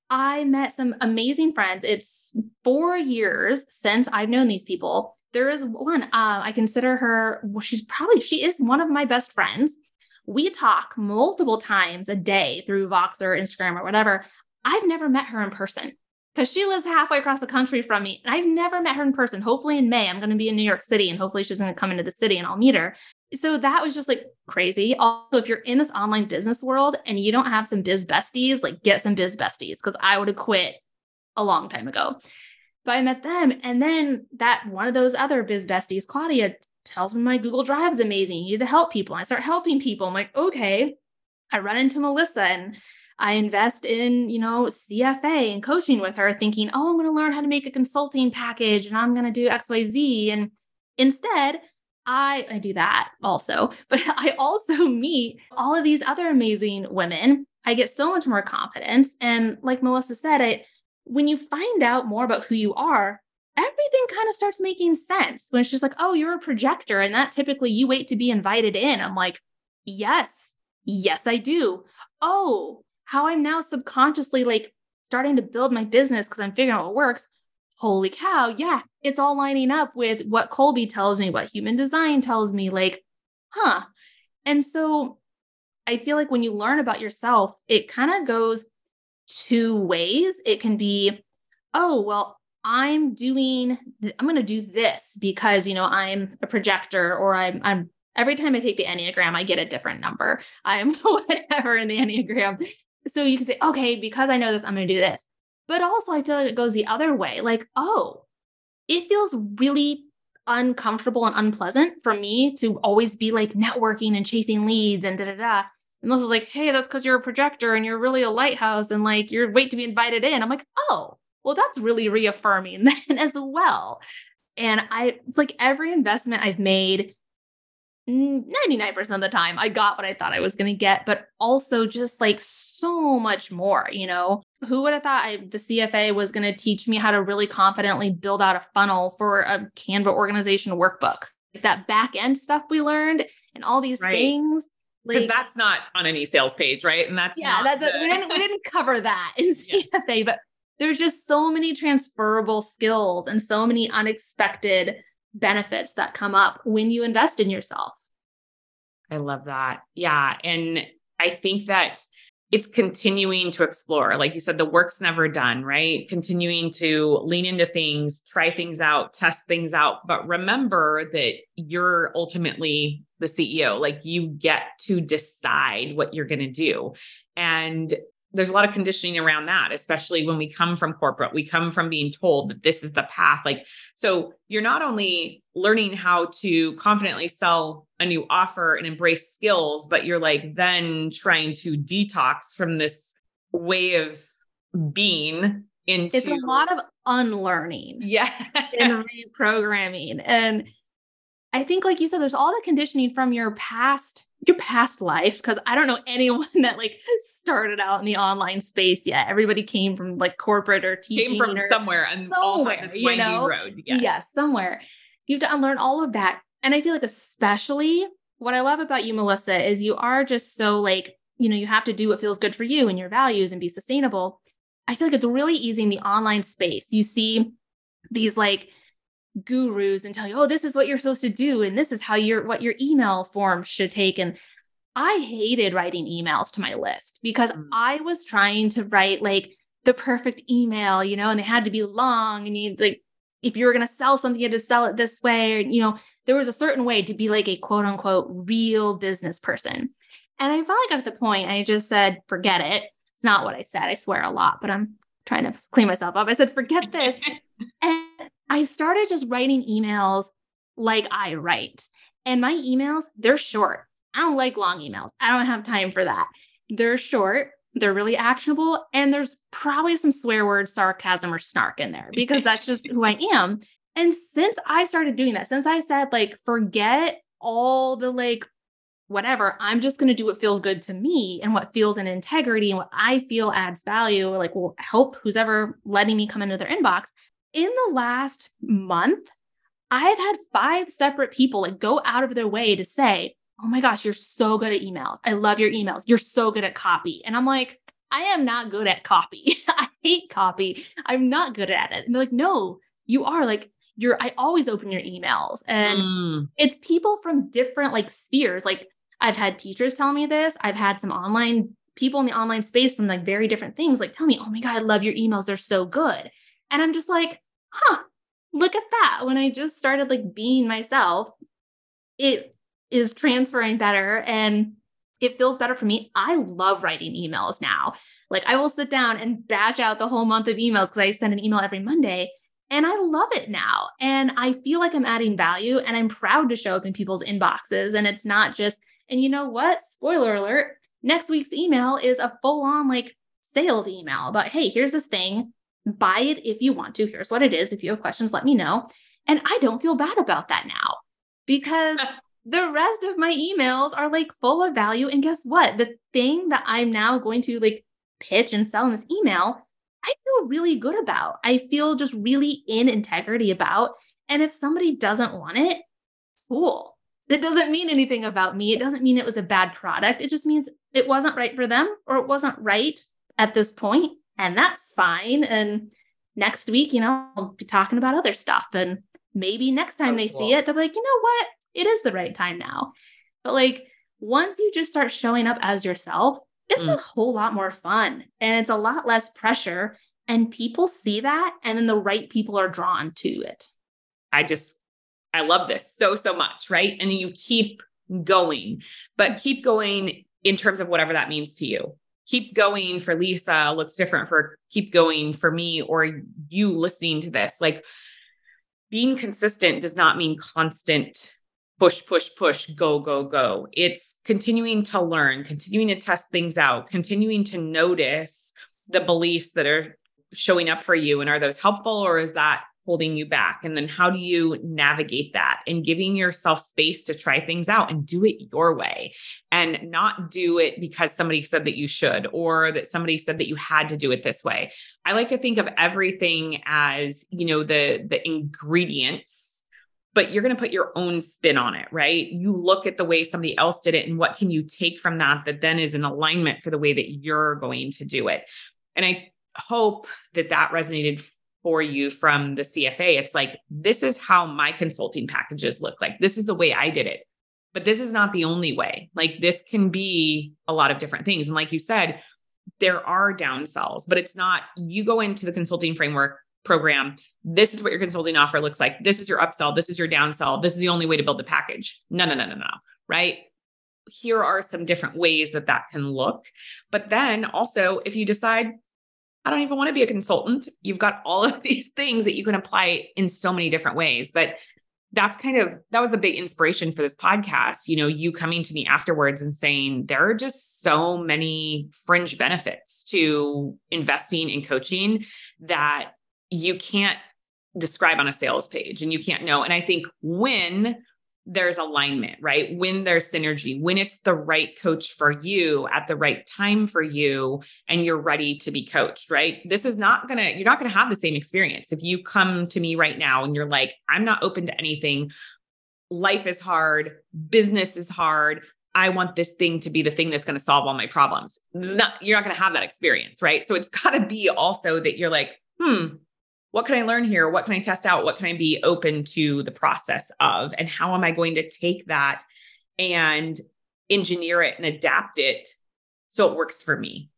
B: I met some amazing friends. It's four years since I've known these people. There is one, uh, I consider her, well, she's probably, she is one of my best friends. We talk multiple times a day through Voxer, Instagram, or whatever. I've never met her in person because she lives halfway across the country from me. And I've never met her in person. Hopefully, in May, I'm going to be in New York City and hopefully she's going to come into the city and I'll meet her. So that was just like crazy. Also, if you're in this online business world and you don't have some biz besties, like get some biz besties because I would have quit a long time ago. But I met them. And then that one of those other biz besties, Claudia, tells me my Google Drive is amazing. You need to help people. I start helping people. I'm like, okay. I run into Melissa and I invest in, you know, CFA and coaching with her, thinking, oh, I'm going to learn how to make a consulting package and I'm going to do XYZ. And instead, I, I do that also, *laughs* but I also meet all of these other amazing women. I get so much more confidence. And like Melissa said, it when you find out more about who you are, everything kind of starts making sense. When it's just like, oh, you're a projector, and that typically you wait to be invited in. I'm like, yes, yes, I do. Oh, how I'm now subconsciously like starting to build my business because I'm figuring out what works. Holy cow, yeah, it's all lining up with what Kolbe tells me, what human design tells me. Like, huh. And so I feel like when you learn about yourself, it kind of goes two ways. It can be, oh, well, I'm doing, th- I'm going to do this because, you know, I'm a projector or I'm, I'm, every time I take the Enneagram, I get a different number. I'm *laughs* whatever in the Enneagram so you can say, okay, because I know this, I'm going to do this. But also, I feel like it goes the other way. Like, oh, it feels really uncomfortable and unpleasant for me to always be like networking and chasing leads and da da da. And this is like, hey, that's because you're a projector and you're really a lighthouse and like you're wait to be invited in. I'm like, oh, well, that's really reaffirming *laughs* then as well. And I, it's like every investment I've made 99% of the time I got what I thought I was going to get, but also just like so much more, you know. Who would have thought I, the CFA was going to teach me how to really confidently build out a funnel for a Canva organization workbook? Like that back end stuff we learned and all these right. things.
A: Because like, that's not on any sales page, right? And that's
B: yeah, that,
A: the...
B: we didn't we didn't cover that in CFA, *laughs* yeah. but there's just so many transferable skills and so many unexpected benefits that come up when you invest in yourself.
A: I love that. Yeah. And I think that it's continuing to explore. Like you said, the work's never done, right? Continuing to lean into things, try things out, test things out. But remember that you're ultimately the CEO. Like you get to decide what you're going to do. And there's a lot of conditioning around that, especially when we come from corporate. We come from being told that this is the path. Like, so you're not only learning how to confidently sell a new offer and embrace skills, but you're like then trying to detox from this way of being into
B: it's a lot of unlearning.
A: Yeah.
B: and reprogramming. And I think, like you said, there's all the conditioning from your past your past life because I don't know anyone *laughs* that like started out in the online space yet. Everybody came from like corporate or teaching
A: came from
B: or
A: somewhere and somewhere, all this you know? road. Yes.
B: yes, somewhere. You have to unlearn all of that. And I feel like especially what I love about you, Melissa, is you are just so like, you know, you have to do what feels good for you and your values and be sustainable. I feel like it's really easy in the online space. You see these like gurus and tell you, oh, this is what you're supposed to do. And this is how your what your email form should take. And I hated writing emails to my list because mm. I was trying to write like the perfect email, you know, and they had to be long and you like if you were going to sell something, you had to sell it this way. Or, you know, there was a certain way to be like a quote unquote real business person. And I finally got to the point, I just said, forget it. It's not what I said. I swear a lot, but I'm trying to clean myself up. I said, forget this. *laughs* and I started just writing emails like I write. And my emails, they're short. I don't like long emails. I don't have time for that. They're short, they're really actionable, and there's probably some swear words, sarcasm, or snark in there because that's just who I am. And since I started doing that, since I said, like, forget all the like whatever. I'm just going to do what feels good to me and what feels in integrity and what I feel adds value, or like will help who's ever letting me come into their inbox. In the last month, I've had five separate people like go out of their way to say, Oh my gosh, you're so good at emails. I love your emails. You're so good at copy. And I'm like, I am not good at copy. *laughs* I hate copy. I'm not good at it. And they're like, no, you are like, you're, I always open your emails. And mm. it's people from different like spheres. Like I've had teachers tell me this. I've had some online people in the online space from like very different things like tell me, oh my God, I love your emails. They're so good. And I'm just like, huh, look at that. When I just started like being myself, it is transferring better and it feels better for me. I love writing emails now. Like I will sit down and batch out the whole month of emails because I send an email every Monday. And I love it now. And I feel like I'm adding value and I'm proud to show up in people's inboxes. And it's not just and you know what? Spoiler alert next week's email is a full on like sales email about, hey, here's this thing. Buy it if you want to. Here's what it is. If you have questions, let me know. And I don't feel bad about that now because *laughs* the rest of my emails are like full of value. And guess what? The thing that I'm now going to like pitch and sell in this email, I feel really good about. I feel just really in integrity about. And if somebody doesn't want it, cool that doesn't mean anything about me. It doesn't mean it was a bad product. It just means it wasn't right for them or it wasn't right at this point, And that's fine. And next week, you know, I'll be talking about other stuff. And maybe next time they see it, they'll be like, you know what? It is the right time now. But like once you just start showing up as yourself, it's mm. a whole lot more fun and it's a lot less pressure. And people see that. And then the right people are drawn to it.
A: I just I love this so, so much. Right. And then you keep going, but keep going in terms of whatever that means to you. Keep going for Lisa looks different for keep going for me or you listening to this. Like being consistent does not mean constant push, push, push, go, go, go. It's continuing to learn, continuing to test things out, continuing to notice the beliefs that are showing up for you. And are those helpful or is that holding you back? And then how do you navigate that and giving yourself space to try things out and do it your way and not do it because somebody said that you should or that somebody said that you had to do it this way. I like to think of everything as, you know, the the ingredients but you're going to put your own spin on it, right? You look at the way somebody else did it and what can you take from that that then is in alignment for the way that you're going to do it. And I hope that that resonated for you from the CFA. It's like, this is how my consulting packages look like. This is the way I did it. But this is not the only way. Like, this can be a lot of different things. And like you said, there are downsells, but it's not, you go into the consulting framework program. This is what your consulting offer looks like. This is your upsell. This is your downsell. This is the only way to build the package. No, no, no, no, no. Right here are some different ways that that can look. But then also, if you decide I don't even want to be a consultant. You've got all of these things that you can apply in so many different ways. But that's kind of that was a big inspiration for this podcast. You know, you coming to me afterwards and saying there are just so many fringe benefits to investing in coaching that you can't describe on a sales page and you can't know. And I think when there's alignment, right? When there's synergy, when it's the right coach for you at the right time for you, and you're ready to be coached, right? This is not gonna, you're not gonna have the same experience. If you come to me right now and you're like, I'm not open to anything, life is hard, business is hard. I want this thing to be the thing that's going to solve all my problems. This is not, you're not going to have that experience, right? So it's *laughs* got to be also that you're like, hmm, what can I learn here? What can I test out? What can I be open to the process of? And how am I going to take that and engineer it and adapt it so it works for me?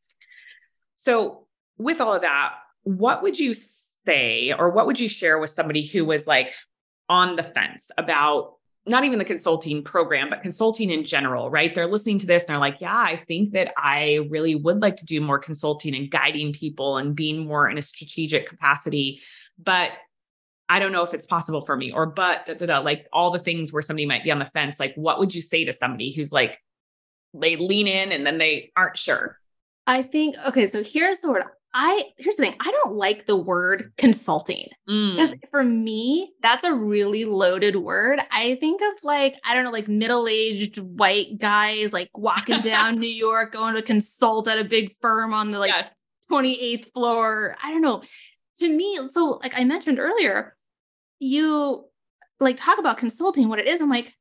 A: So, with all of that, what would you say or what would you share with somebody who was like on the fence about not even the consulting program, but consulting in general, right? They're listening to this and they're like, yeah, I think that I really would like to do more consulting and guiding people and being more in a strategic capacity. But I don't know if it's possible for me, or but da, da, da, like all the things where somebody might be on the fence. Like, what would you say to somebody who's like, they lean in and then they aren't sure?
B: I think, okay, so here's the word I here's the thing, I don't like the word consulting because mm. for me, that's a really loaded word. I think of like, I don't know, like middle-aged white guys like walking *laughs* down New York, going to consult at a big firm on the like yes. 28th floor. I don't know. To me, so like I mentioned earlier, you like talk about consulting, what it is. I'm like,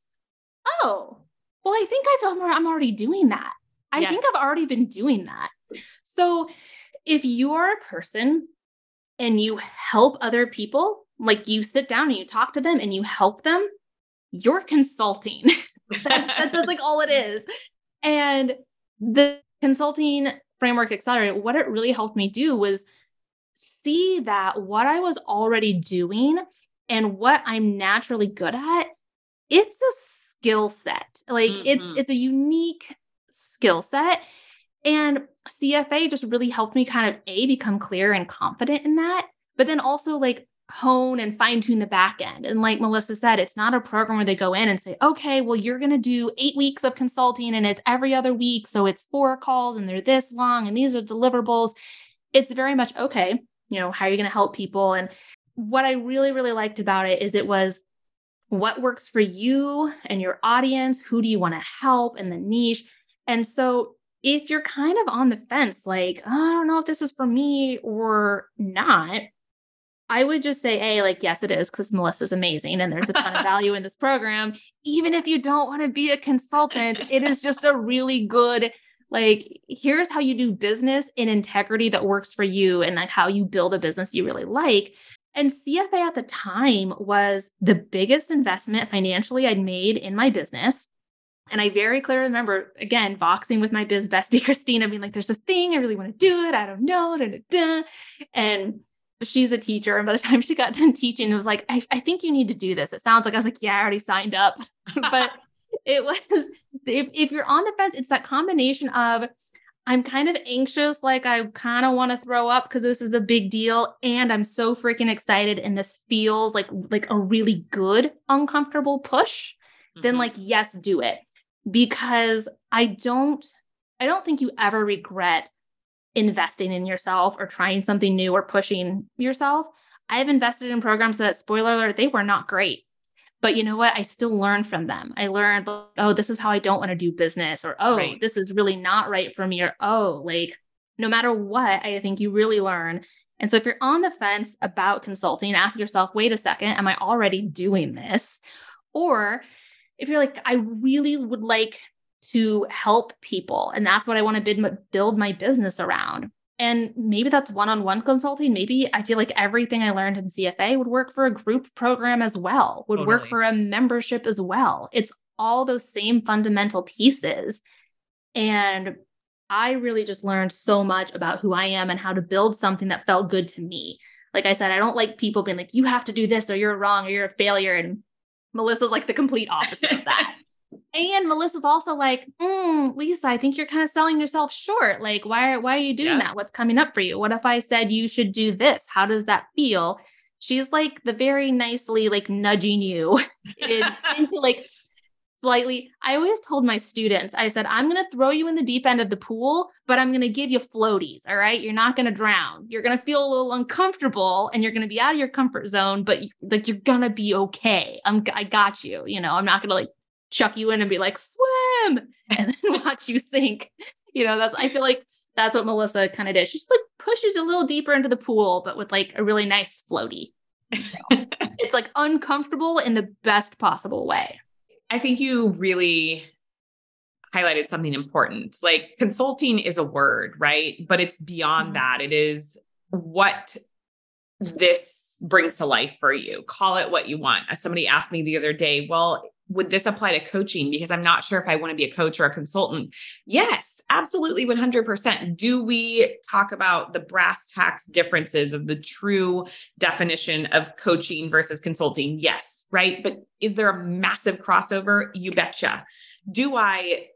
B: oh, well, I think I've I'm already doing that. I yes. think I've already been doing that. So if you are a person and you help other people, like you sit down and you talk to them and you help them, you're consulting. *laughs* that, that's like all it is. And the consulting framework accelerator, what it really helped me do was see that what I was already doing and what I'm naturally good at, it's a skill set. Like mm-hmm. it's it's a unique skill set. And CFA just really helped me kind of A, become clear and confident in that, but then also like hone and fine tune the back end. And like Melissa said, it's not a program where they go in and say, okay, well, you're going to do eight weeks of consulting and it's every other week. So it's four calls and they're this long and these are deliverables. It's very much, okay, you know, how are you going to help people? And what I really, really liked about it is it was what works for you and your audience? Who do you want to help and the niche? And so if you're kind of on the fence, like, oh, I don't know if this is for me or not, I would just say, hey, like, yes, it is, because Melissa's amazing and there's a ton of *laughs* value in this program. Even if you don't want to be a consultant, it is just a really good, like, here's how you do business in integrity that works for you and like how you build a business you really like. And CFA at the time was the biggest investment financially I'd made in my business. And I very clearly remember, again, voxing with my biz bestie, *laughs* Christina, being like, there's this thing, I really want to do it. I don't know. Da, da, da. And she's a teacher. And by the *laughs* time she got done teaching, it was like, I, I think you need to do this. It sounds like I was like, yeah, I already signed up. *laughs* but it was, if, if you're on the fence, it's that combination of, I'm kind of anxious, like I kind of want to throw up because this is a big deal, and I'm so freaking excited, and this feels like like a really good uncomfortable push. Mm-hmm. Then like yes, do it because I don't I don't think you ever regret investing in yourself or trying something new or pushing yourself. I've invested in programs that spoiler alert they were not great. But you know what? I still learned from them. I learned, oh, this is how I don't want to do business, or oh, right. this is really not right for me, or oh, like no matter what, I think you really learn. And so if you're on the fence about consulting, ask yourself, wait a second, am I already doing this? Or if you're like, I really would like to help people, and that's what I want to build my business around. And maybe that's one on one consulting. Maybe I feel like everything I learned in CFA would work for a group program as well, would totally. work for a membership as well. It's all those same fundamental pieces. And I really just learned so much about who I am and how to build something that felt good to me. Like I said, I don't like people being like, you have to do this or you're wrong or you're a failure. And Melissa's like the complete opposite of that. *laughs* And Melissa's also like, mm, Lisa, I think you're kind of selling yourself short. Like, why are why are you doing yeah. that? What's coming up for you? What if I said you should do this? How does that feel? She's like the very nicely like nudging you *laughs* in, into like slightly. I always told my students, I said, I'm going to throw you in the deep end of the pool, but I'm going to give you floaties. All right. You're not going to drown. You're going to feel a little uncomfortable and you're going to be out of your comfort zone, but like you're going to be okay. I'm, I got you. You know, I'm not going to like chuck you in and be like, swim *laughs* and then watch you sink. You know, that's, I feel like that's what Melissa kind of did. She just like pushes a little deeper into the pool, but with like a really nice floaty. So *laughs* it's like uncomfortable in the best possible way.
A: I think you really highlighted something important. Like consulting is a word, right? But it's beyond mm-hmm. that. It is what this brings to life for you. Call it what you want. As somebody asked me the other day, well, would this apply to coaching? Because I'm not sure if I want to be a coach or a consultant. Yes, absolutely 100%. Do we talk about the brass tacks differences of the true definition of coaching versus consulting? Yes, right? But is there a massive crossover? You betcha. Do I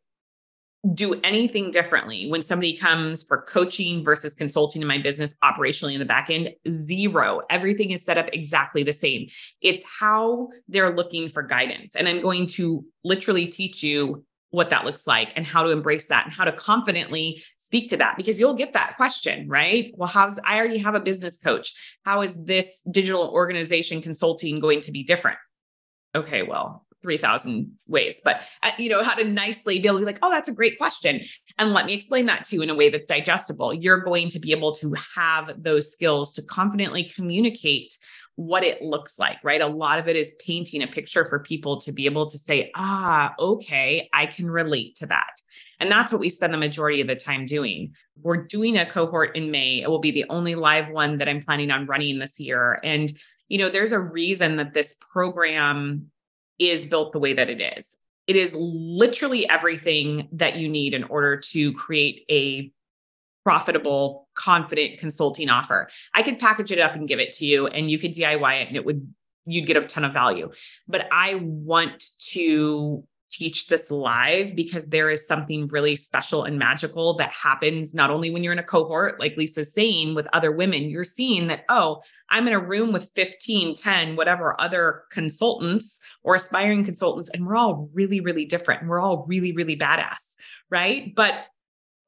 A: do anything differently when somebody comes for coaching versus consulting in my business operationally in the back end zero. Everything is set up exactly the same. It's how they're looking for guidance. And i'm going to literally teach you what that looks like and how to embrace that and how to confidently speak to that because you'll get that question right? Well how's i already have a business coach. How is this digital organization consulting going to be different? Okay well 3000 ways but uh, you know how to nicely be able to be like oh that's a great question and let me explain that to you in a way that's digestible you're going to be able to have those skills to confidently communicate what it looks like right a lot of it is painting a picture for people to be able to say ah okay i can relate to that and that's what we spend the majority of the time doing. We're doing a cohort in May. It will be the only live one that I'm planning on running this year. And, you know, there's a reason that this program is built the way that it is. It is literally everything that you need in order to create a profitable, confident consulting offer. I could package it up and give it to you and you could DIY it and it would you'd get a ton of value. But I want to teach this live because there is something really special and magical that happens not only when you're in a cohort, like Lisa's saying, with other women, you're seeing that, oh, I'm in a room with 15, 10, whatever other consultants or aspiring consultants, and we're all really, really different. And we're all really, really badass. Right. But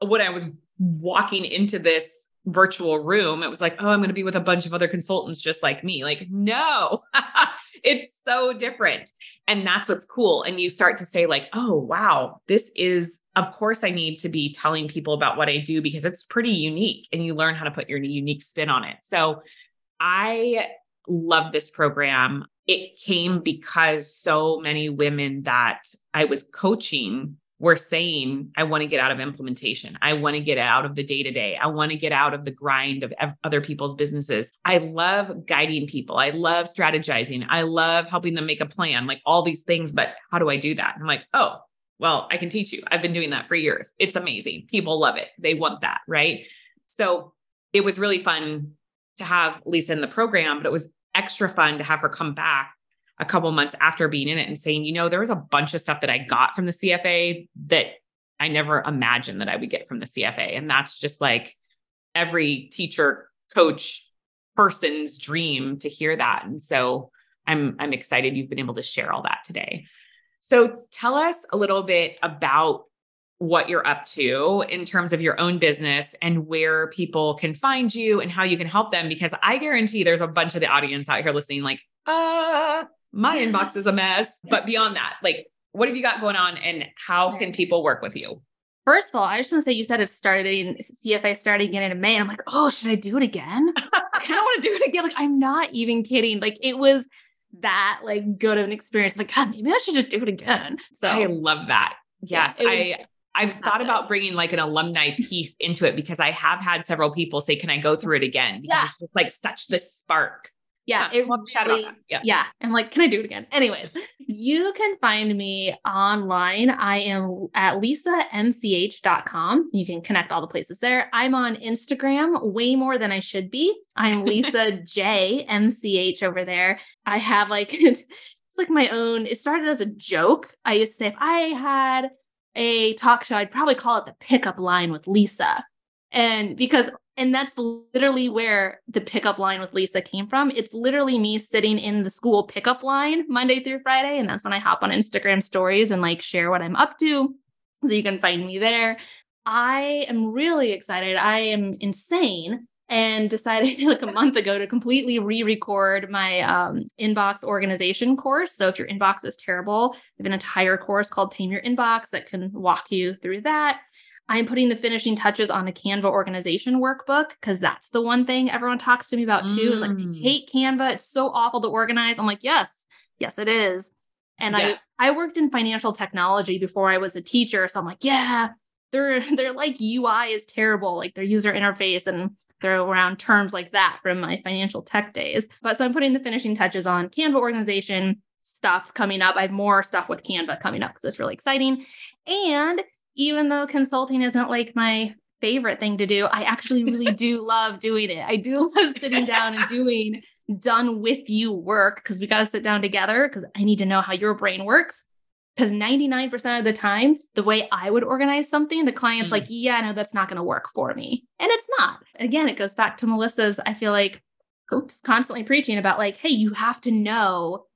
A: when I was walking into this virtual room, it was like, oh, I'm going to be with a bunch of other consultants just like me. Like, no, *laughs* it's so different. And that's what's cool. And you start to say, like, oh, wow, this is, of course, I need to be telling people about what I do because it's pretty unique and you learn how to put your unique spin on it. So I love this program. It came because so many women that I was coaching we're saying, I want to get out of implementation. I want to get out of the day to day. I want to get out of the grind of other people's businesses. I love guiding people. I love strategizing. I love helping them make a plan, like all these things. But how do I do that? I'm like, oh, well, I can teach you. I've been doing that for years. It's amazing. People love it. They want that. Right. So it was really fun to have Lisa in the program, but it was extra fun to have her come back a couple months after being in it and saying, you know, there was a bunch of stuff that I got from the CFA that I never imagined that I would get from the CFA. And that's just like every teacher, coach, person's dream to hear that. And so I'm I'm excited you've been able to share all that today. So tell us a little bit about what you're up to in terms of your own business and where people can find you and how you can help them because I guarantee there's a bunch of the audience out here listening like, uh, my inbox is a mess. But beyond that, like, what have you got going on and how can people work with you?
B: First of all, I just want to say you said it started in CFA started again in May. And I'm like, oh, should I do it again? *laughs* I kind of want to do it again. Like, I'm not even kidding. Like, it was that like good of an experience. Like, God, maybe I should just do it again. So
A: I love that. Yes, I I've thought about bringing like an alumni *laughs* piece into it because I have had several people say, "Can I go through it again?" Because yeah. it's just like such the spark.
B: Yeah, it really, yeah. yeah. And like, can I do it again? Anyways, you can find me online. I am at lisamch.com. You can connect all the places there. I'm on Instagram way more than I should be. I'm *laughs* Lisa J MCH over there. I have like *laughs* it's like my own, it started as a joke. I used to say if I had a talk show, I'd probably call it the pickup line with Lisa. And because and that's literally where the pickup line with Lisa came from. It's literally me sitting in the school pickup line Monday through Friday. And that's when I hop on Instagram stories and like share what I'm up to. So you can find me there. I am really excited. I am insane and decided *laughs* like a month ago to completely re-record my um, inbox organization course. So if your inbox is terrible, I have an entire course called Tame Your Inbox that can walk you through that. I'm putting the finishing touches on a Canva organization workbook because that's the one thing everyone talks to me about too. Mm. Is like, I mm. hate Canva. It's so awful to organize. I'm like, yes, yes, it is. And yes. I I worked in financial technology before I was a teacher. So I'm like, yeah, they're *laughs* they're like UI is terrible, like their user interface. And throw around terms like that from my financial tech days. But so I'm putting the finishing touches on Canva organization stuff coming up. I have more stuff with Canva coming up because it's really exciting. And even though consulting isn't like my favorite thing to do, I actually really *laughs* do love doing it. I do *laughs* love sitting down and doing done with you work because we got to sit down together because I need to know how your brain works. Because 99% of the time, the way I would organize something, the client's mm like, yeah, no, that's not going to work for me. And it's not. Again, it goes back to Melissa's, I feel like, oops, constantly preaching about like, hey, you have to know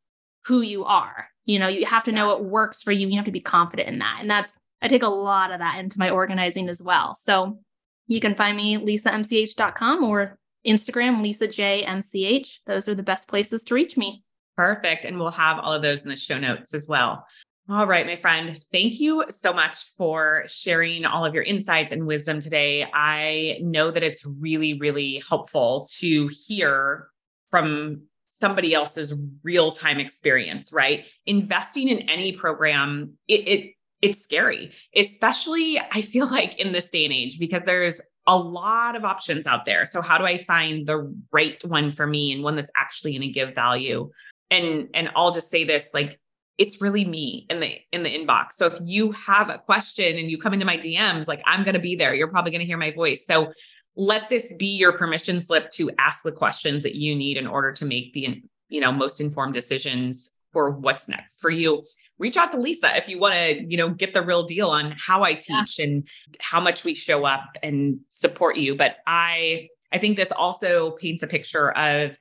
B: who you are. You know, you have to know what works for you. You have to be confident in that. And that's, I take a lot of that into my organizing as well. So you can find me lisamch.com or Instagram, Lisa J MCH. Those are the best places to reach me.
A: Perfect. And we'll have all of those in the show notes as well. All right, my friend. Thank you so much for sharing all of your insights and wisdom today. I know that it's really, really helpful to hear from somebody else's real time experience, right? Investing in any program, it, it it's scary, especially I feel *laughs* like in this day and age, because there's a lot of options out there. So how do I find the right one for me and one that's actually going to give value? And and I'll just say this like it's really me in the in the inbox. So if you have a question and you come into my DMs, like I'm going to be there. You're probably going to hear my voice. So let this be your permission slip to ask the questions that you need in order to make the you know most informed decisions for what's next for you reach out to lisa if you want to you know get the real deal on how i teach yeah. and how much we show up and support you but i i think this also paints a picture of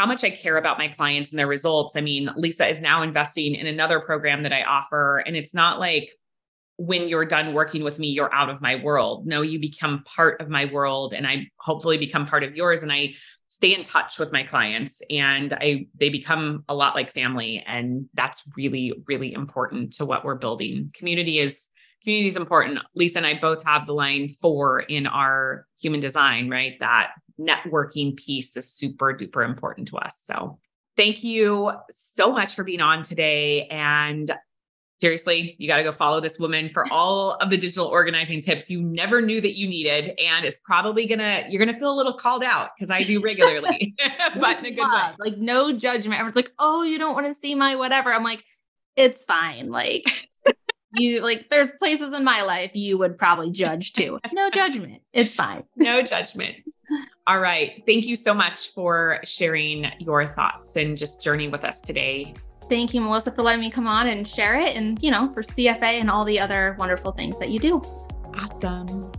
A: how much I care about my clients and their results. I mean, Lisa is now investing in another program that I offer. And it's not like when you're done working with me, you're out of my world. No, you become part of my world and I hopefully become part of yours. And I stay in touch with my clients and I they become a lot like family. And that's really, really important to what we're building. Community is community is important. Lisa and I both have the line four in our human design, right? That networking piece is super duper important to us. So thank you so much for being on today. And seriously, you got to go follow this woman for all of the digital organizing tips you never knew that you needed. And it's probably gonna, you're gonna feel a little called out because I do *laughs* regularly, *laughs* but in a good way.
B: Like no judgment. Everyone's like, oh, you don't want to see my whatever. I'm like, it's fine. Like *laughs* you like there's places in my life you would probably judge too. No judgment. It's fine.
A: No judgment. All right. Thank you so much for sharing your thoughts and just journey with us today
B: thank you, Melissa, for letting me come on and share it and, you know, for CFA and all the other wonderful things that you do.
A: Awesome.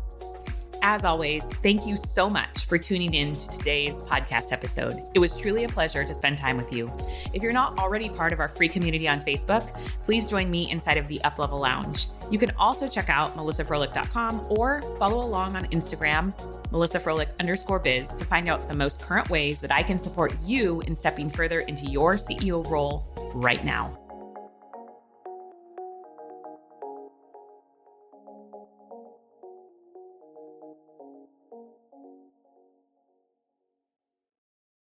A: As always, thank you so much for tuning in to today's podcast episode. It was truly a pleasure to spend time with you. If you're not already part of our free community on Facebook, please join me inside of the Uplevel Lounge. You can also check out melissafroehlich.com or follow along on Instagram, melissafroehlich underscore biz, to find out the most current ways that I can support you in stepping further into your CEO role right now.